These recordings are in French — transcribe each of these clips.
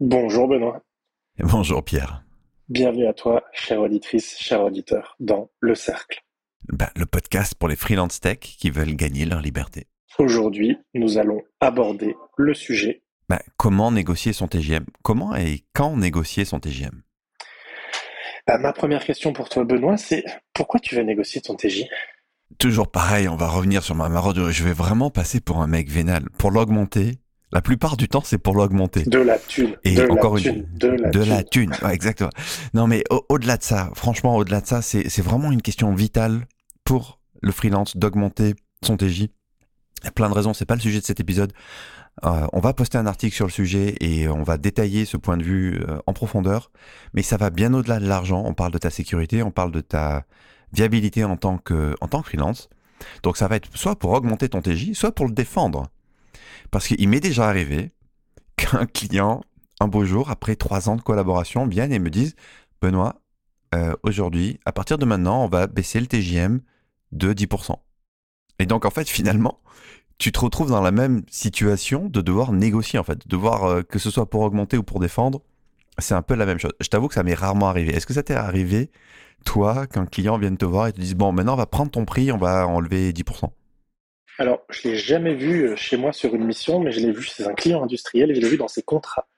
Bonjour Benoît. Et bonjour Pierre. Bienvenue à toi, chère auditrice, cher auditeur, dans Le Cercle. Bah, le podcast pour les freelance tech qui veulent gagner leur liberté. Aujourd'hui, nous allons aborder le sujet. Bah, comment négocier son TGM Comment et quand négocier son TGM bah, Ma première question pour toi, Benoît, c'est pourquoi tu veux négocier ton TJ Toujours pareil, on va revenir sur ma marotte. Je vais vraiment passer pour un mec vénal. Pour l'augmenter, la plupart du temps, c'est pour l'augmenter. De la thune. Et de encore la une thune, de la de thune. la thune. Ouais, exactement. Non, mais au- au-delà de ça, franchement, au-delà de ça, c'est c'est vraiment une question vitale pour le freelance d'augmenter son TJ. Il y a plein de raisons. C'est pas le sujet de cet épisode. Euh, on va poster un article sur le sujet et on va détailler ce point de vue euh, en profondeur. Mais ça va bien au-delà de l'argent. On parle de ta sécurité, on parle de ta viabilité en tant que, en tant que freelance. Donc ça va être soit pour augmenter ton TJ, soit pour le défendre. Parce qu'il m'est déjà arrivé qu'un client, un beau jour, après trois ans de collaboration, vienne et me dise Benoît, euh, aujourd'hui, à partir de maintenant, on va baisser le TJM de 10%. Et donc, en fait, finalement, tu te retrouves dans la même situation de devoir négocier, en fait, de devoir, euh, que ce soit pour augmenter ou pour défendre, c'est un peu la même chose. Je t'avoue que ça m'est rarement arrivé. Est-ce que ça t'est arrivé, toi, qu'un client vienne te voir et te dise Bon, maintenant, on va prendre ton prix, on va enlever 10% Alors, je l'ai jamais vu euh, chez moi sur une mission, mais je l'ai vu chez un client industriel et je l'ai vu dans ses contrats.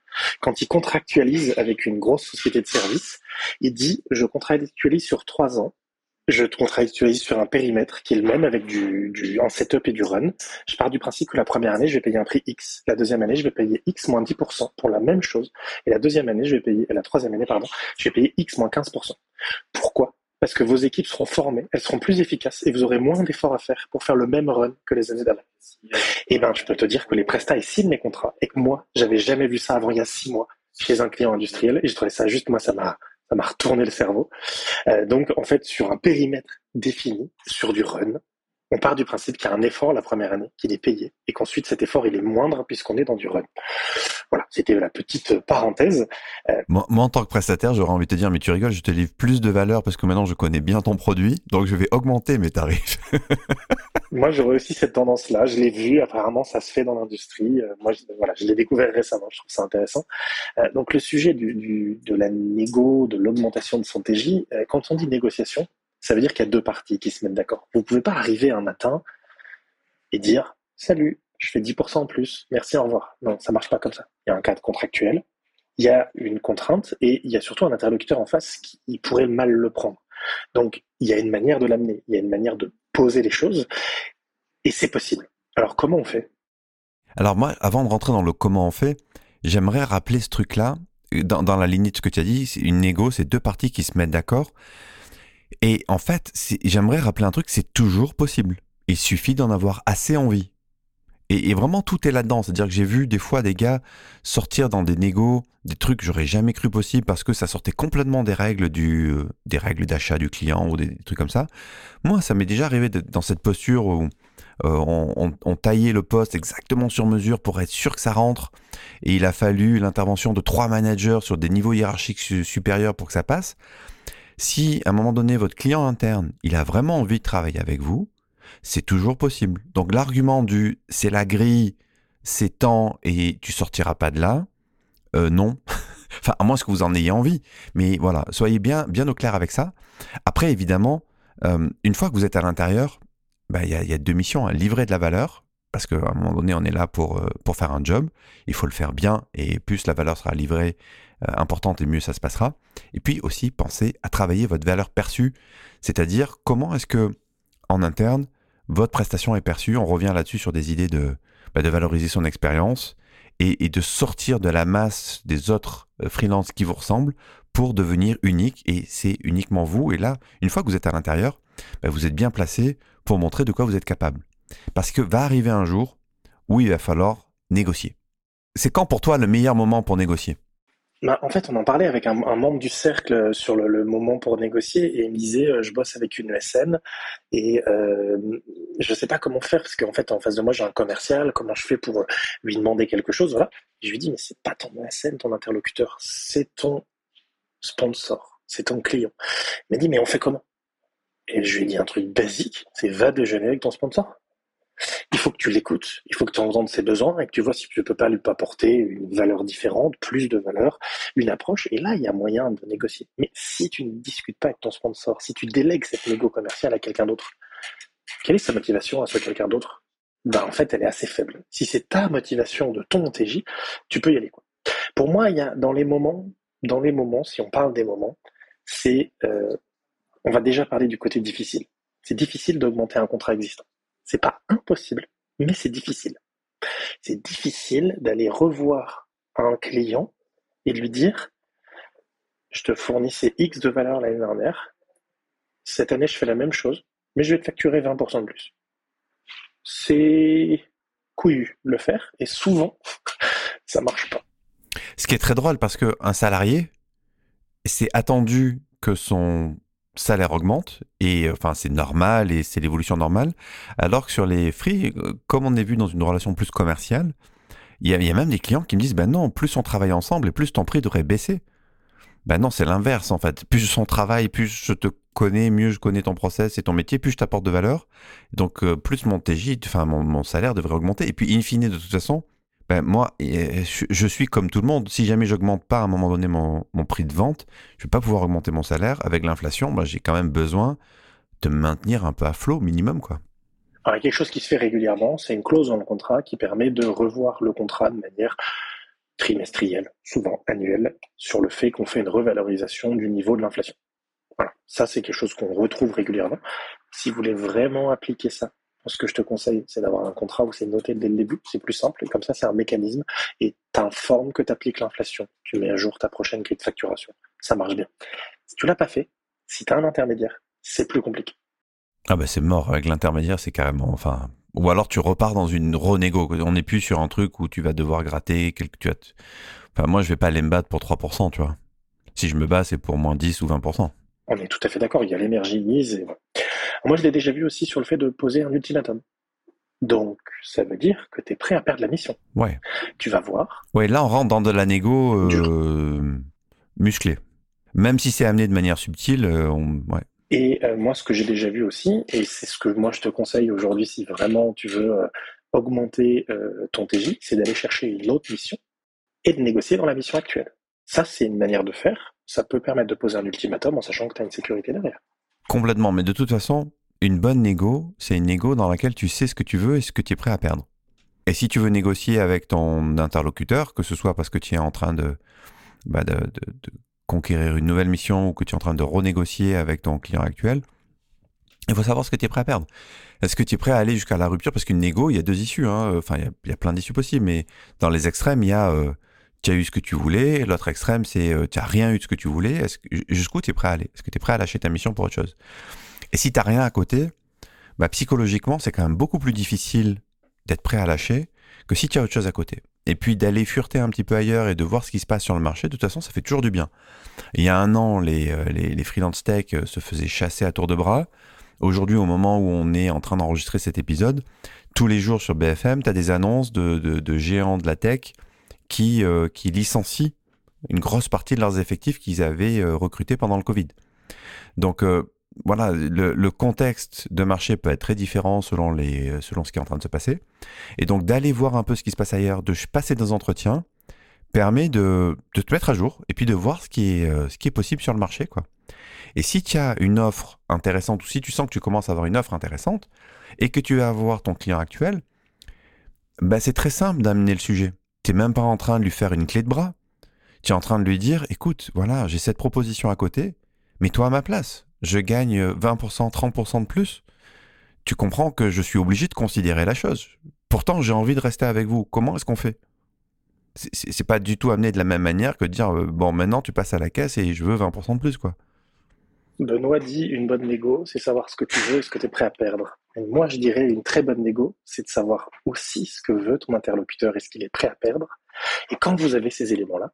Quand il contractualise avec une grosse société de service, il dit je contractualise sur trois ans. Je contractualise sur un périmètre qui est le même avec du, du un setup et du run. Je pars du principe que la première année, je vais payer un prix X. La deuxième année, je vais payer X moins 10% pour la même chose. Et la deuxième année, je vais payer, la troisième année, pardon, je vais payer X moins 15%. Pourquoi? Parce que vos équipes seront formées, elles seront plus efficaces et vous aurez moins d'efforts à faire pour faire le même run que les années d'avant. Eh ben, je peux te dire que les prestats ils signent mes contrats et que moi, j'avais jamais vu ça avant il y a six mois chez un client industriel et je trouvais ça juste, moi, ça m'a, ça m'a retourné le cerveau. Euh, donc, en fait, sur un périmètre défini, sur du run, on part du principe qu'il y a un effort la première année, qu'il est payé et qu'ensuite cet effort il est moindre puisqu'on est dans du run. Voilà, c'était la petite parenthèse. Moi, moi, en tant que prestataire, j'aurais envie de te dire, mais tu rigoles, je te livre plus de valeur parce que maintenant je connais bien ton produit, donc je vais augmenter mes tarifs. Moi, j'aurais aussi cette tendance-là. Je l'ai vu. Apparemment, ça se fait dans l'industrie. Euh, moi, je, voilà, je l'ai découvert récemment. Je trouve ça intéressant. Euh, donc, le sujet du, du, de la négo, de l'augmentation de son TJ, euh, quand on dit négociation, ça veut dire qu'il y a deux parties qui se mettent d'accord. Vous pouvez pas arriver un matin et dire Salut, je fais 10% en plus. Merci, au revoir. Non, ça marche pas comme ça. Il y a un cadre contractuel. Il y a une contrainte et il y a surtout un interlocuteur en face qui pourrait mal le prendre. Donc, il y a une manière de l'amener. Il y a une manière de poser les choses et c'est possible. Alors comment on fait? Alors moi, avant de rentrer dans le comment on fait, j'aimerais rappeler ce truc-là, dans, la lignée de ce que tu as dit, une négo, c'est deux parties qui se mettent d'accord. Et en fait, j'aimerais rappeler un truc, c'est toujours possible. Il suffit d'en avoir assez envie. Et, vraiment, tout est là-dedans. C'est-à-dire que j'ai vu des fois des gars sortir dans des négos, des trucs que j'aurais jamais cru possible parce que ça sortait complètement des règles du, euh, des règles d'achat du client ou des, trucs comme ça. Moi, ça m'est déjà arrivé dans cette posture où euh, on, taillait le poste exactement sur mesure pour être sûr que ça rentre. Et il a fallu l'intervention de trois managers sur des niveaux hiérarchiques su- supérieurs pour que ça passe. Si à un moment donné votre client interne, il a vraiment envie de travailler avec vous, c'est toujours possible. Donc l'argument du c'est la grille, c'est temps et tu sortiras pas de là, euh, non. enfin, à moins que vous en ayez envie. Mais voilà, soyez bien, bien au clair avec ça. Après, évidemment, euh, une fois que vous êtes à l'intérieur, bah, il y, a, il y a deux missions. hein. Livrer de la valeur, parce qu'à un moment donné, on est là pour, euh, pour faire un job. Il faut le faire bien, et plus la valeur sera livrée importante, et mieux ça se passera. Et puis aussi, penser à travailler votre valeur perçue, c'est-à-dire comment est-ce que, en interne, votre prestation est perçue? On revient là-dessus sur des idées de, bah, de valoriser son expérience et, et de sortir de la masse des autres euh, freelances qui vous ressemblent pour devenir unique. Et c'est uniquement vous. Et là, une fois que vous êtes à l'intérieur, bah, vous êtes bien placé pour montrer de quoi vous êtes capable. Parce que va arriver un jour où il va falloir négocier. C'est quand pour toi le meilleur moment pour négocier? Bah, en fait, on en parlait avec un, membre du cercle sur le, moment pour négocier et il me disait euh, je bosse avec une ESN et euh, je sais pas comment faire parce qu'en fait en face de moi j'ai un commercial, comment je fais pour euh, lui demander quelque chose, voilà. Je lui dis mais c'est pas ton ESN, ton interlocuteur, c'est ton sponsor, c'est ton client. Il m'a dit mais on fait comment? Et je lui ai un truc basique, c'est va déjeuner avec ton sponsor. Il faut que tu l'écoutes, il faut que tu entendes ses besoins et que tu vois si tu ne peux pas lui apporter une valeur différente, plus de valeur, une approche. Et là, il y a moyen de négocier. Mais si tu ne discutes pas avec ton sponsor, si tu délègues cette négo commerciale à quelqu'un d'autre, quelle est sa motivation à ce quelqu'un d'autre? Ben, En fait, elle est assez faible. Si c'est ta motivation de ton TJ, tu peux y aller. Pour moi, dans les moments, dans les moments, si on parle des moments, c'est, euh, on va déjà parler du côté difficile. C'est difficile d'augmenter un contrat existant. C'est pas impossible, mais c'est difficile. C'est difficile d'aller revoir un client et lui dire je te fournissais X de valeur l'année dernière, cette année je fais la même chose, mais je vais te facturer 20% de plus. C'est couillu le faire et souvent ça marche pas. Ce qui est très drôle parce qu'un salarié, c'est attendu que son salaire augmente et euh, enfin c'est normal et c'est l'évolution normale. Alors que sur les free euh, comme on est vu dans une relation plus commerciale il y, a, même des clients qui me disent ben non plus on travaille ensemble et plus ton prix devrait baisser. Ben non c'est l'inverse en fait. Plus on travaille plus je te connais mieux je connais ton process et ton métier plus je t'apporte de valeur. Donc euh, plus mon TJ enfin mon, mon salaire devrait augmenter. Et puis in fine de toute façon ben, moi, je suis comme tout le monde. Si jamais j'augmente pas à un moment donné mon, prix de vente, je vais pas pouvoir augmenter mon salaire. Avec l'inflation, ben, j'ai quand même besoin de me maintenir un peu à flot, minimum, quoi. Alors, il y a quelque chose qui se fait régulièrement, c'est une clause dans le contrat qui permet de revoir le contrat de manière trimestrielle, souvent annuelle, sur le fait qu'on fait une revalorisation du niveau de l'inflation. Voilà. Ça, c'est quelque chose qu'on retrouve régulièrement. Si vous voulez vraiment appliquer ça ce que je te conseille, c'est d'avoir un contrat où c'est noté dès le début, c'est plus simple, et comme ça c'est un mécanisme, et t'informes que tu appliques l'inflation. Tu mets à jour ta prochaine grille de facturation. Ça marche bien. Si tu l'as pas fait, si tu as un intermédiaire, c'est plus compliqué. Ah bah c'est mort, avec l'intermédiaire c'est carrément... Enfin, ou alors tu repars dans une renégo, on n'est plus sur un truc où tu vas devoir gratter, quelque... tu Enfin moi je vais pas aller me battre pour 3%, tu vois. Si je me bats c'est pour moins 10 ou 20%. On est tout à fait d'accord, il y a l'énergie mise. Et... Moi, je l'ai déjà vu aussi sur le fait de poser un ultimatum. Donc, ça veut dire que tu es prêt à perdre la mission. Ouais. Tu vas voir. Ouais, là, on rentre dans de la négo euh, musclée. Même si c'est amené de manière subtile, euh, ouais. Et euh, moi, ce que j'ai déjà vu aussi, et c'est ce que moi je te conseille aujourd'hui si vraiment tu veux augmenter ton TJ, c'est d'aller chercher une autre mission et de négocier dans la mission actuelle. Ça, c'est une manière de faire. Ça peut permettre de poser un ultimatum en sachant que tu as une sécurité derrière. Complètement, mais de toute façon, une bonne négo, c'est une négo dans laquelle tu sais ce que tu veux et ce que tu es prêt à perdre. Et si tu veux négocier avec ton interlocuteur, que ce soit parce que tu es en train de, bah conquérir une nouvelle mission ou que tu es en train de renégocier avec ton client actuel, il faut savoir ce que tu es prêt à perdre. Est-ce que tu es prêt à aller jusqu'à la rupture? Parce qu'une négo, il y a deux issues. Hein. Enfin, il y, a, plein d'issues possibles, mais dans les extrêmes, il y a euh, tu as eu ce que tu voulais. L'autre extrême, c'est euh, tu n'as rien eu de ce que tu voulais. Jusqu'où tu es prêt à aller? Est-ce que tu es prêt à lâcher ta mission pour autre chose? Et si tu n'as rien à côté, bah, psychologiquement, c'est quand même beaucoup plus difficile d'être prêt à lâcher que si tu as autre chose à côté. Et puis d'aller fureter un petit peu ailleurs et de voir ce qui se passe sur le marché, de toute façon, ça fait toujours du bien. Il y a un an, les, euh, les, les freelance tech euh, se faisaient chasser à tour de bras. Aujourd'hui, au moment où on est en train d'enregistrer cet épisode, tous les jours sur BFM, tu as des annonces de, de, de géants de la tech qui, euh, licencient une grosse partie de leurs effectifs qu'ils avaient euh, recrutés pendant le Covid. Donc euh, voilà, le, contexte de marché peut être très différent selon, les, selon ce qui est en train de se passer. Et donc d'aller voir un peu ce qui se passe ailleurs, de passer des entretiens, permet de, de te mettre à jour et puis de voir ce qui est, ce qui est possible sur le marché. quoi. Et si tu as une offre intéressante ou si tu sens que tu commences à avoir une offre intéressante et que tu vas voir ton client actuel, bah c'est très simple d'amener le sujet. T'es même pas en train de lui faire une clé de bras. Tu es en train de lui dire, écoute, voilà, j'ai cette proposition à côté, mais toi à ma place, je gagne 20%, 30% de plus. Tu comprends que je suis obligé de considérer la chose. Pourtant, j'ai envie de rester avec vous. Comment est-ce qu'on fait? C'est pas du tout amené de la même manière que de dire, euh, bon, maintenant tu passes à la caisse et je veux 20% de plus, quoi. Benoît dit une bonne négo, c'est savoir ce que tu veux et ce que tu es prêt à perdre. moi, je dirais une très bonne négo, c'est de savoir aussi ce que veut ton interlocuteur et ce qu'il est prêt à perdre. Et quand vous avez ces éléments-là,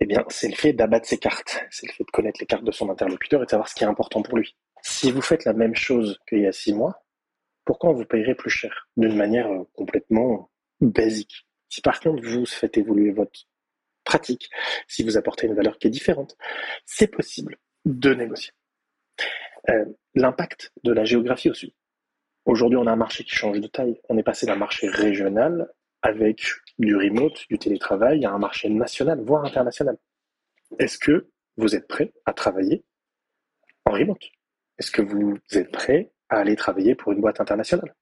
eh bien, c'est le fait d'abattre ses cartes. C'est le fait de connaître les cartes de son interlocuteur et de savoir ce qui est important pour lui. Si vous faites la même chose qu'il y a six mois, pourquoi vous payerez plus cher? D'une manière euh, complètement basique. Si par contre vous faites évoluer votre pratique, si vous apportez une valeur qui est différente, c'est possible de négocier. Euh, l'impact de la géographie aussi. Aujourd'hui, on a un marché qui change de taille. On est passé d'un marché régional avec du remote, du télétravail, à un marché national, voire international. Est-ce que vous êtes prêt à travailler en remote? Est-ce que vous êtes prêt à aller travailler pour une boîte internationale?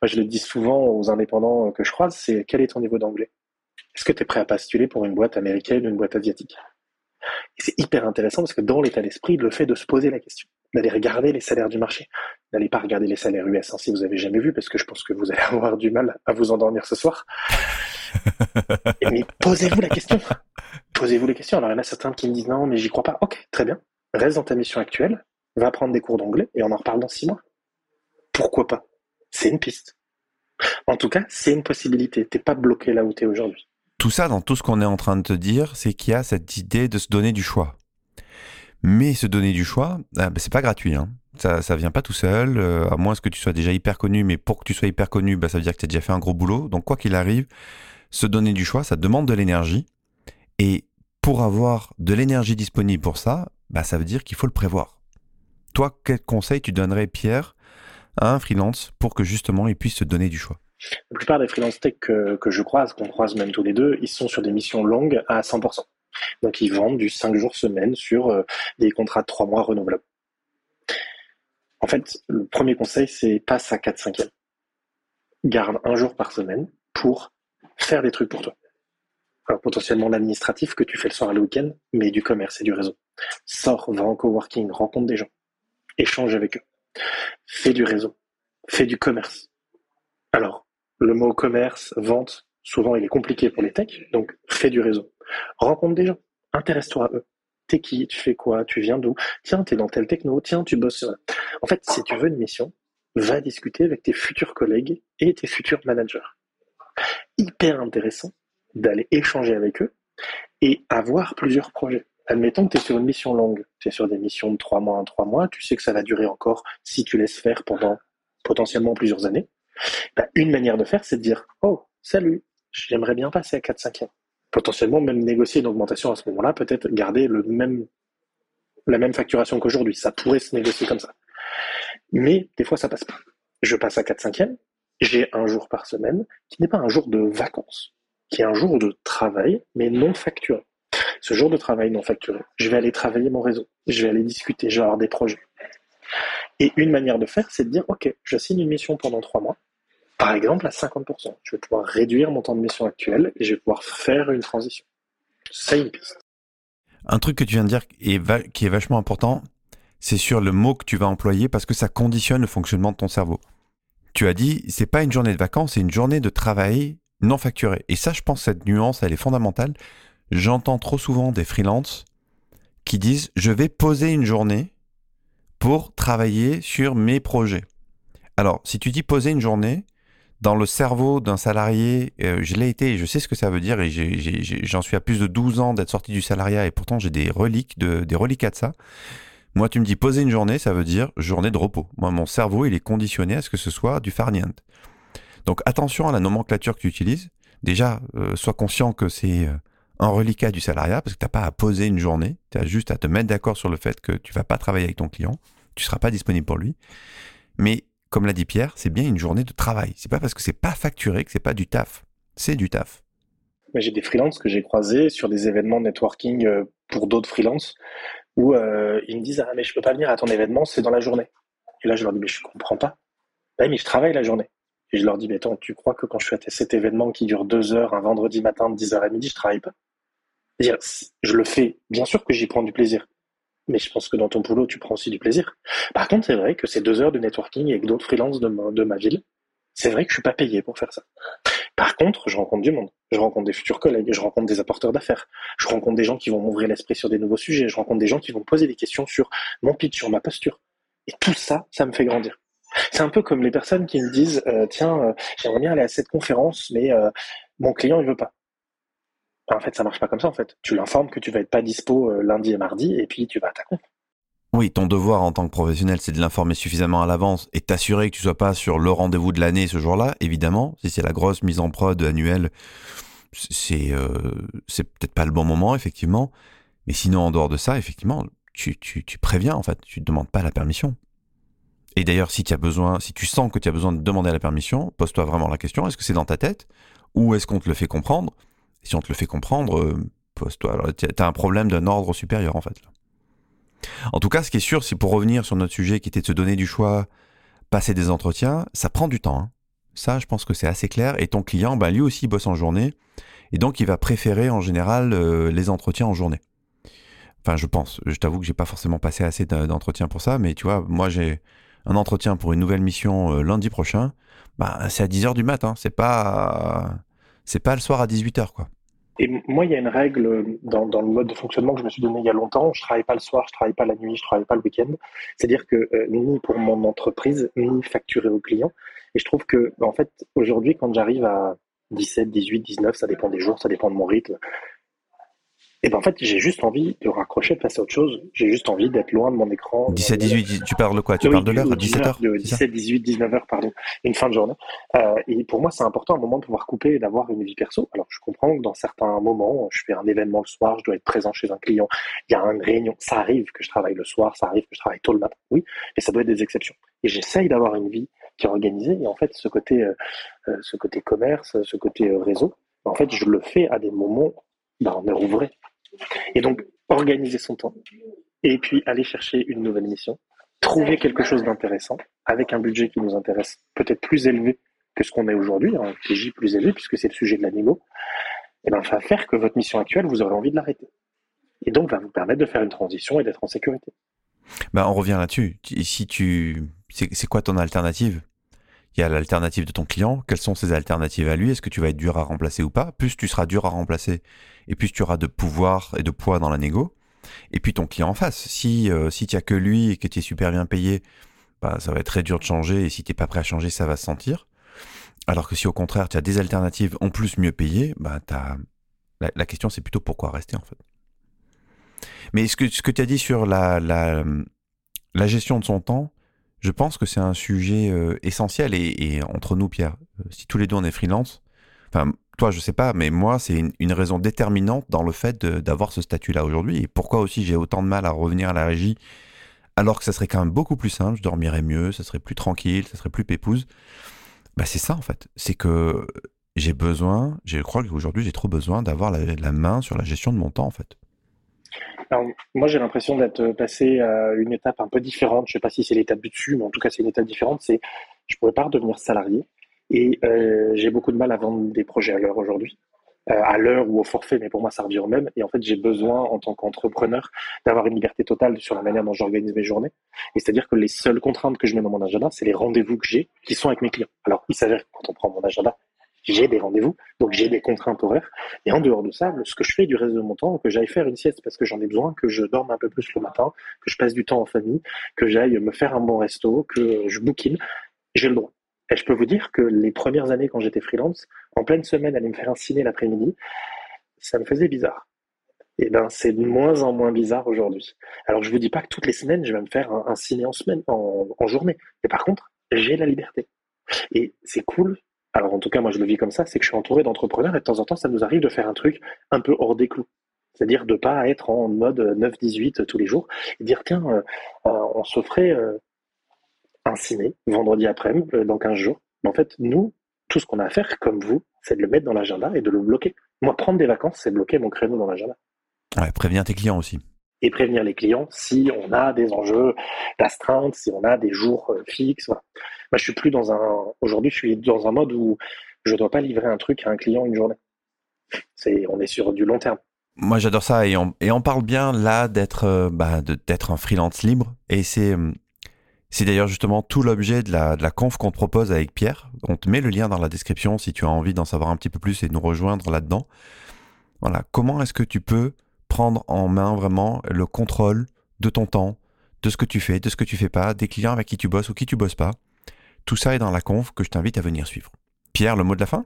Moi, je le dis souvent aux indépendants que je croise, c'est quel est ton niveau d'anglais? Est-ce que tu es prêt à postuler pour une boîte américaine ou une boîte asiatique? Et c'est hyper intéressant parce que dans l'état d'esprit, le fait de se poser la question, d'aller regarder les salaires du marché, n'allez pas regarder les salaires US hein, si vous avez jamais vu, parce que je pense que vous allez avoir du mal à vous endormir ce soir. mais posez-vous la question. Posez-vous les questions. Alors, il y en a certains qui me disent non, mais j'y crois pas. Ok, très bien. Reste dans ta mission actuelle, va prendre des cours d'anglais et on en reparle dans six mois. Pourquoi pas? C'est une piste. En tout cas, c'est une possibilité. T'es pas bloqué là où tu es aujourd'hui. Tout ça, dans tout ce qu'on est en train de te dire, c'est qu'il y a cette idée de se donner du choix. Mais se donner du choix, ah, ben, c'est pas gratuit. Hein. Ça, ça vient pas tout seul, euh, à moins que tu sois déjà hyper connu. Mais pour que tu sois hyper connu, ben, ça veut dire que tu as déjà fait un gros boulot. Donc quoi qu'il arrive, se donner du choix, ça demande de l'énergie. Et pour avoir de l'énergie disponible pour ça, bah, ça veut dire qu'il faut le prévoir. Toi, quel conseil tu donnerais, Pierre, à un freelance pour que justement il puisse se donner du choix? La plupart des freelance tech que, je croise, qu'on croise même tous les deux, ils sont sur des missions longues à 100%. Donc ils vendent du 5 jours semaine sur euh, des contrats de 3 mois renouvelables. En fait, le premier conseil, c'est passe à 4 5 e Garde un jour par semaine pour faire des trucs pour toi. Alors potentiellement l'administratif que tu fais le soir et le week-end, mais du commerce et du réseau. Sors, va en coworking, rencontre des gens, échange avec eux. Fais du réseau, fais du commerce. Alors, le mot commerce, vente, souvent il est compliqué pour les techs, donc fais du réseau. Rencontre des gens, intéresse-toi à eux. T'es qui, tu fais quoi, tu viens d'où? Tiens, t'es dans tel techno, tiens, tu bosses. En fait, si tu veux une mission, va discuter avec tes futurs collègues et tes futurs managers hyper intéressant d'aller échanger avec eux et avoir plusieurs projets. Admettons que tu es sur une mission longue, tu es sur des missions de trois mois en trois mois, tu sais que ça va durer encore si tu laisses faire pendant potentiellement plusieurs années. Bah, une manière de faire, c'est de dire Oh, salut, j'aimerais bien passer à 4 5 Potentiellement même négocier une augmentation à ce moment-là, peut-être garder le même, la même facturation qu'aujourd'hui. Ça pourrait se négocier comme ça. Mais des fois, ça passe pas. Je passe à 4 5 j'ai un jour par semaine qui n'est pas un jour de vacances, qui est un jour de travail, mais non facturé. Ce jour de travail non facturé, je vais aller travailler mon réseau, je vais aller discuter, je vais avoir des projets. Et une manière de faire, c'est de dire, OK, je signe une mission pendant trois mois, par exemple à 50%. Je vais pouvoir réduire mon temps de mission actuel et je vais pouvoir faire une transition. C'est une piste. Un truc que tu viens de dire qui est vachement important, c'est sur le mot que tu vas employer parce que ça conditionne le fonctionnement de ton cerveau tu as dit, c'est pas une journée de vacances, c'est une journée de travail non facturée. Et ça, je pense, cette nuance, elle est fondamentale. J'entends trop souvent des freelances qui disent, je vais poser une journée pour travailler sur mes projets. Alors, si tu dis poser une journée, dans le cerveau d'un salarié, euh, je l'ai été et je sais ce que ça veut dire et j'en suis à plus de 12 ans d'être sorti du salariat et pourtant j'ai des reliques, de, des reliquats de ça. Moi, tu me dis poser une journée, ça veut dire journée de repos. Moi, mon cerveau, il est conditionné à ce que ce soit du farniente. Donc, attention à la nomenclature que tu utilises. Déjà, euh, sois conscient que c'est euh, un reliquat du salariat parce que tu n'as pas à poser une journée. Tu as juste à te mettre d'accord sur le fait que tu vas pas travailler avec ton client. Tu seras pas disponible pour lui. Mais, comme l'a dit Pierre, c'est bien une journée de travail. C'est pas parce que c'est pas facturé que c'est pas du taf. C'est du taf. J'ai des freelances que j'ai croisés sur des événements networking euh, pour d'autres freelances où euh, ils me disent ah mais je peux pas venir à ton événement, c'est dans la journée. Et là je leur dis mais je comprends pas. Bah, mais je travaille la journée. Et je leur dis mais attends, tu crois que quand je suis à cet événement qui dure deux heures un vendredi matin de 10h à midi, je travaille pas? Dire, Je le fais, bien sûr que j'y prends du plaisir. Mais je pense que dans ton boulot, tu prends aussi du plaisir. Par contre, c'est vrai que ces deux heures de networking avec d'autres freelances de de ma ville, c'est vrai que je suis pas payé pour faire ça. Par contre, je rencontre du monde. Je rencontre des futurs collègues, je rencontre des apporteurs d'affaires, je rencontre des gens qui vont m'ouvrir l'esprit sur des nouveaux sujets, je rencontre des gens qui vont poser des questions sur mon pitch, sur ma posture. Et tout ça, ça me fait grandir. C'est un peu comme les personnes qui me disent euh, tiens, euh, j'aimerais bien aller à cette conférence, mais euh, mon client il veut pas. En fait, ça marche pas comme ça. En fait, tu l'informes que tu vas être pas dispo lundi et mardi, et puis tu vas à ta. Oui, ton devoir en tant que professionnel, c'est de l'informer suffisamment à l'avance et t'assurer que tu sois pas sur le rendez-vous de l'année ce jour-là, évidemment. Si c'est la grosse mise en prod annuelle, c'est euh, peut-être pas le bon moment, effectivement. Mais sinon, en dehors de ça, effectivement, tu, tu, tu préviens, en fait. Tu ne demandes pas la permission. Et d'ailleurs, si as besoin, si tu sens que tu as besoin de demander la permission, pose-toi vraiment la question est-ce que c'est dans ta tête ou est-ce qu'on te le fait comprendre? Si on te le fait comprendre, euh, pose-toi. Alors, tu as un problème d'un ordre supérieur en fait. En tout cas, ce qui est sûr, c'est pour revenir sur notre sujet qui était de se donner du choix, passer des entretiens, ça prend du temps. Hein. Ça, je pense que c'est assez clair. Et ton client, bah, lui aussi, bosse en journée. Et donc, il va préférer en général euh, les entretiens en journée. Enfin, je pense. Je t'avoue que j'ai pas forcément passé assez d'entretiens pour ça, mais tu vois, moi j'ai un entretien pour une nouvelle mission euh, lundi prochain. Bah, c'est à 10h du matin. C'est pas, c'est pas le soir à 18h, quoi. Et moi, il y a une règle dans, dans, le mode de fonctionnement que je me suis donné il y a longtemps. Je travaille pas le soir, je travaille pas la nuit, je travaille pas le week-end. C'est-à-dire que euh, ni pour mon entreprise, ni facturer aux clients. Et je trouve que, en fait, aujourd'hui, quand j'arrive à 17, 18, 19, ça dépend des jours, ça dépend de mon rythme, et ben en fait, j'ai juste envie de raccrocher, de passer à autre chose. J'ai juste envie d'être loin de mon écran. 17, 18, tu parles de quoi? Tu parles de l'heure? 17h 17, 18, 19h, pardon. Une fin de journée. Euh, et pour moi, c'est important à un moment de pouvoir couper et d'avoir une vie perso. Alors, je comprends que dans certains moments, je fais un événement le soir, je dois être présent chez un client, il y a une réunion. Ça arrive que je travaille le soir, ça arrive que je travaille tôt le matin. Oui, et ça doit être des exceptions. Et j'essaye d'avoir une vie qui est organisée. Et en fait, ce côté, euh, euh ce côté commerce, ce côté réseau, en fait, je le fais à des moments ben, en heure ouvrée. Et donc, organiser son temps et puis aller chercher une nouvelle mission, trouver quelque chose d'intéressant avec un budget qui nous intéresse peut-être plus élevé que ce qu'on est aujourd'hui, un TJ plus élevé puisque c'est le sujet de la négo, et eh ben, va faire que votre mission actuelle, vous aurez envie de l'arrêter. Et donc, va vous permettre de faire une transition et d'être en sécurité. Ben, on revient là-dessus. Si tu, c'est quoi ton alternative? Il y a l'alternative de ton client. Quelles sont ses alternatives à lui Est-ce que tu vas être dur à remplacer ou pas Plus tu seras dur à remplacer, et plus tu auras de pouvoir et de poids dans la négo. Et puis ton client en face. Si euh, si tu as que lui et que tu es super bien payé, bah, ça va être très dur de changer. Et si tu n'es pas prêt à changer, ça va se sentir. Alors que si au contraire tu as des alternatives en plus mieux payées, bah, as... La, question c'est plutôt pourquoi rester en fait. Mais ce que, ce que tu as dit sur la, la gestion de son temps, je pense que c'est un sujet euh, essentiel et, entre nous, Pierre, euh, si tous les deux on est freelance, enfin toi je sais pas, mais moi c'est une, raison déterminante dans le fait d'avoir ce statut-là aujourd'hui. Et pourquoi aussi j'ai autant de mal à revenir à la régie alors que ça serait quand même beaucoup plus simple, je dormirais mieux, ça serait plus tranquille, ça serait plus pépouse. Bah c'est ça en fait, c'est que j'ai besoin, je crois qu'aujourd'hui j'ai trop besoin d'avoir la main sur la gestion de mon temps en fait moi, j'ai l'impression d'être passé à une étape un peu différente. Je ne sais pas si c'est l'étape du dessus, mais en tout cas, c'est une étape différente. C'est, je pourrais pas redevenir salarié et euh, j'ai beaucoup de mal à vendre des projets à l'heure aujourd'hui. Euh, à l'heure ou au forfait, mais pour moi, ça revient au même. Et en fait, j'ai besoin, en tant qu'entrepreneur, d'avoir une liberté totale sur la manière dont j'organise mes journées. Et c'est-à-dire que les seules contraintes que je mets dans mon agenda, c'est les rendez-vous que j'ai qui sont avec mes clients. Alors, il s'avère que quand on prend mon agenda, j'ai des rendez-vous, donc j'ai des contraintes horaires. Et en dehors de ça, ce que je fais du reste de mon temps, que j'aille faire une sieste parce que j'en ai besoin, que je dorme un peu plus le matin, que je passe du temps en famille, que j'aille me faire un bon resto, que je bookine, j'ai le droit. Et je peux vous dire que les premières années quand j'étais freelance, en pleine semaine, aller me faire un ciné l'après-midi, ça me faisait bizarre. Et ben, c'est de moins en moins bizarre aujourd'hui. Alors, je vous dis pas que toutes les semaines, je vais me faire un, ciné en semaine, en, en journée. Mais par contre, j'ai la liberté. Et c'est cool alors en tout cas moi je le vis comme ça, c'est que je suis entouré d'entrepreneurs et de temps en temps ça nous arrive de faire un truc un peu hors des clous. C'est-à-dire de pas être en mode 9-18 tous les jours et dire tiens, euh, euh, on se ferait euh, un ciné vendredi après-midi dans 15 jours. Mais en fait, nous, tout ce qu'on a à faire, comme vous, c'est de le mettre dans l'agenda et de le bloquer. Moi, prendre des vacances, c'est bloquer mon créneau dans l'agenda. Ouais, prévenir tes clients aussi. Et prévenir les clients si on a des enjeux d'astreinte, si on a des jours fixes. Voilà. Moi, je suis plus dans un. Aujourd'hui, je suis dans un mode où je ne dois pas livrer un truc à un client une journée. C'est, on est sur du long terme. Moi, j'adore ça et on, et on parle bien là d'être, euh, bah, d'être un freelance libre et c'est, euh, c'est d'ailleurs justement tout l'objet de la, de la conf qu'on te propose avec Pierre. On te met le lien dans la description si tu as envie d'en savoir un petit peu plus et de nous rejoindre là-dedans. Voilà. Comment est-ce que tu peux prendre en main vraiment le contrôle de ton temps, de ce que tu fais, de ce que tu fais pas, des clients avec qui tu bosses ou qui tu bosses pas tout ça est dans la conf que je t'invite à venir suivre. Pierre, le mot de la fin?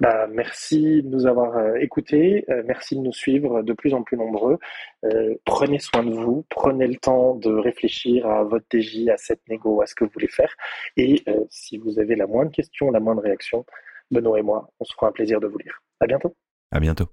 Bah, merci de nous avoir euh, écoutés, euh, merci de nous suivre de plus en plus nombreux. Euh, prenez soin de vous, prenez le temps de réfléchir à votre TJ, à cette négo, à ce que vous voulez faire. Et si vous avez la moindre question, la moindre réaction, Benoît et moi, on se fera un plaisir de vous lire. À bientôt. À bientôt.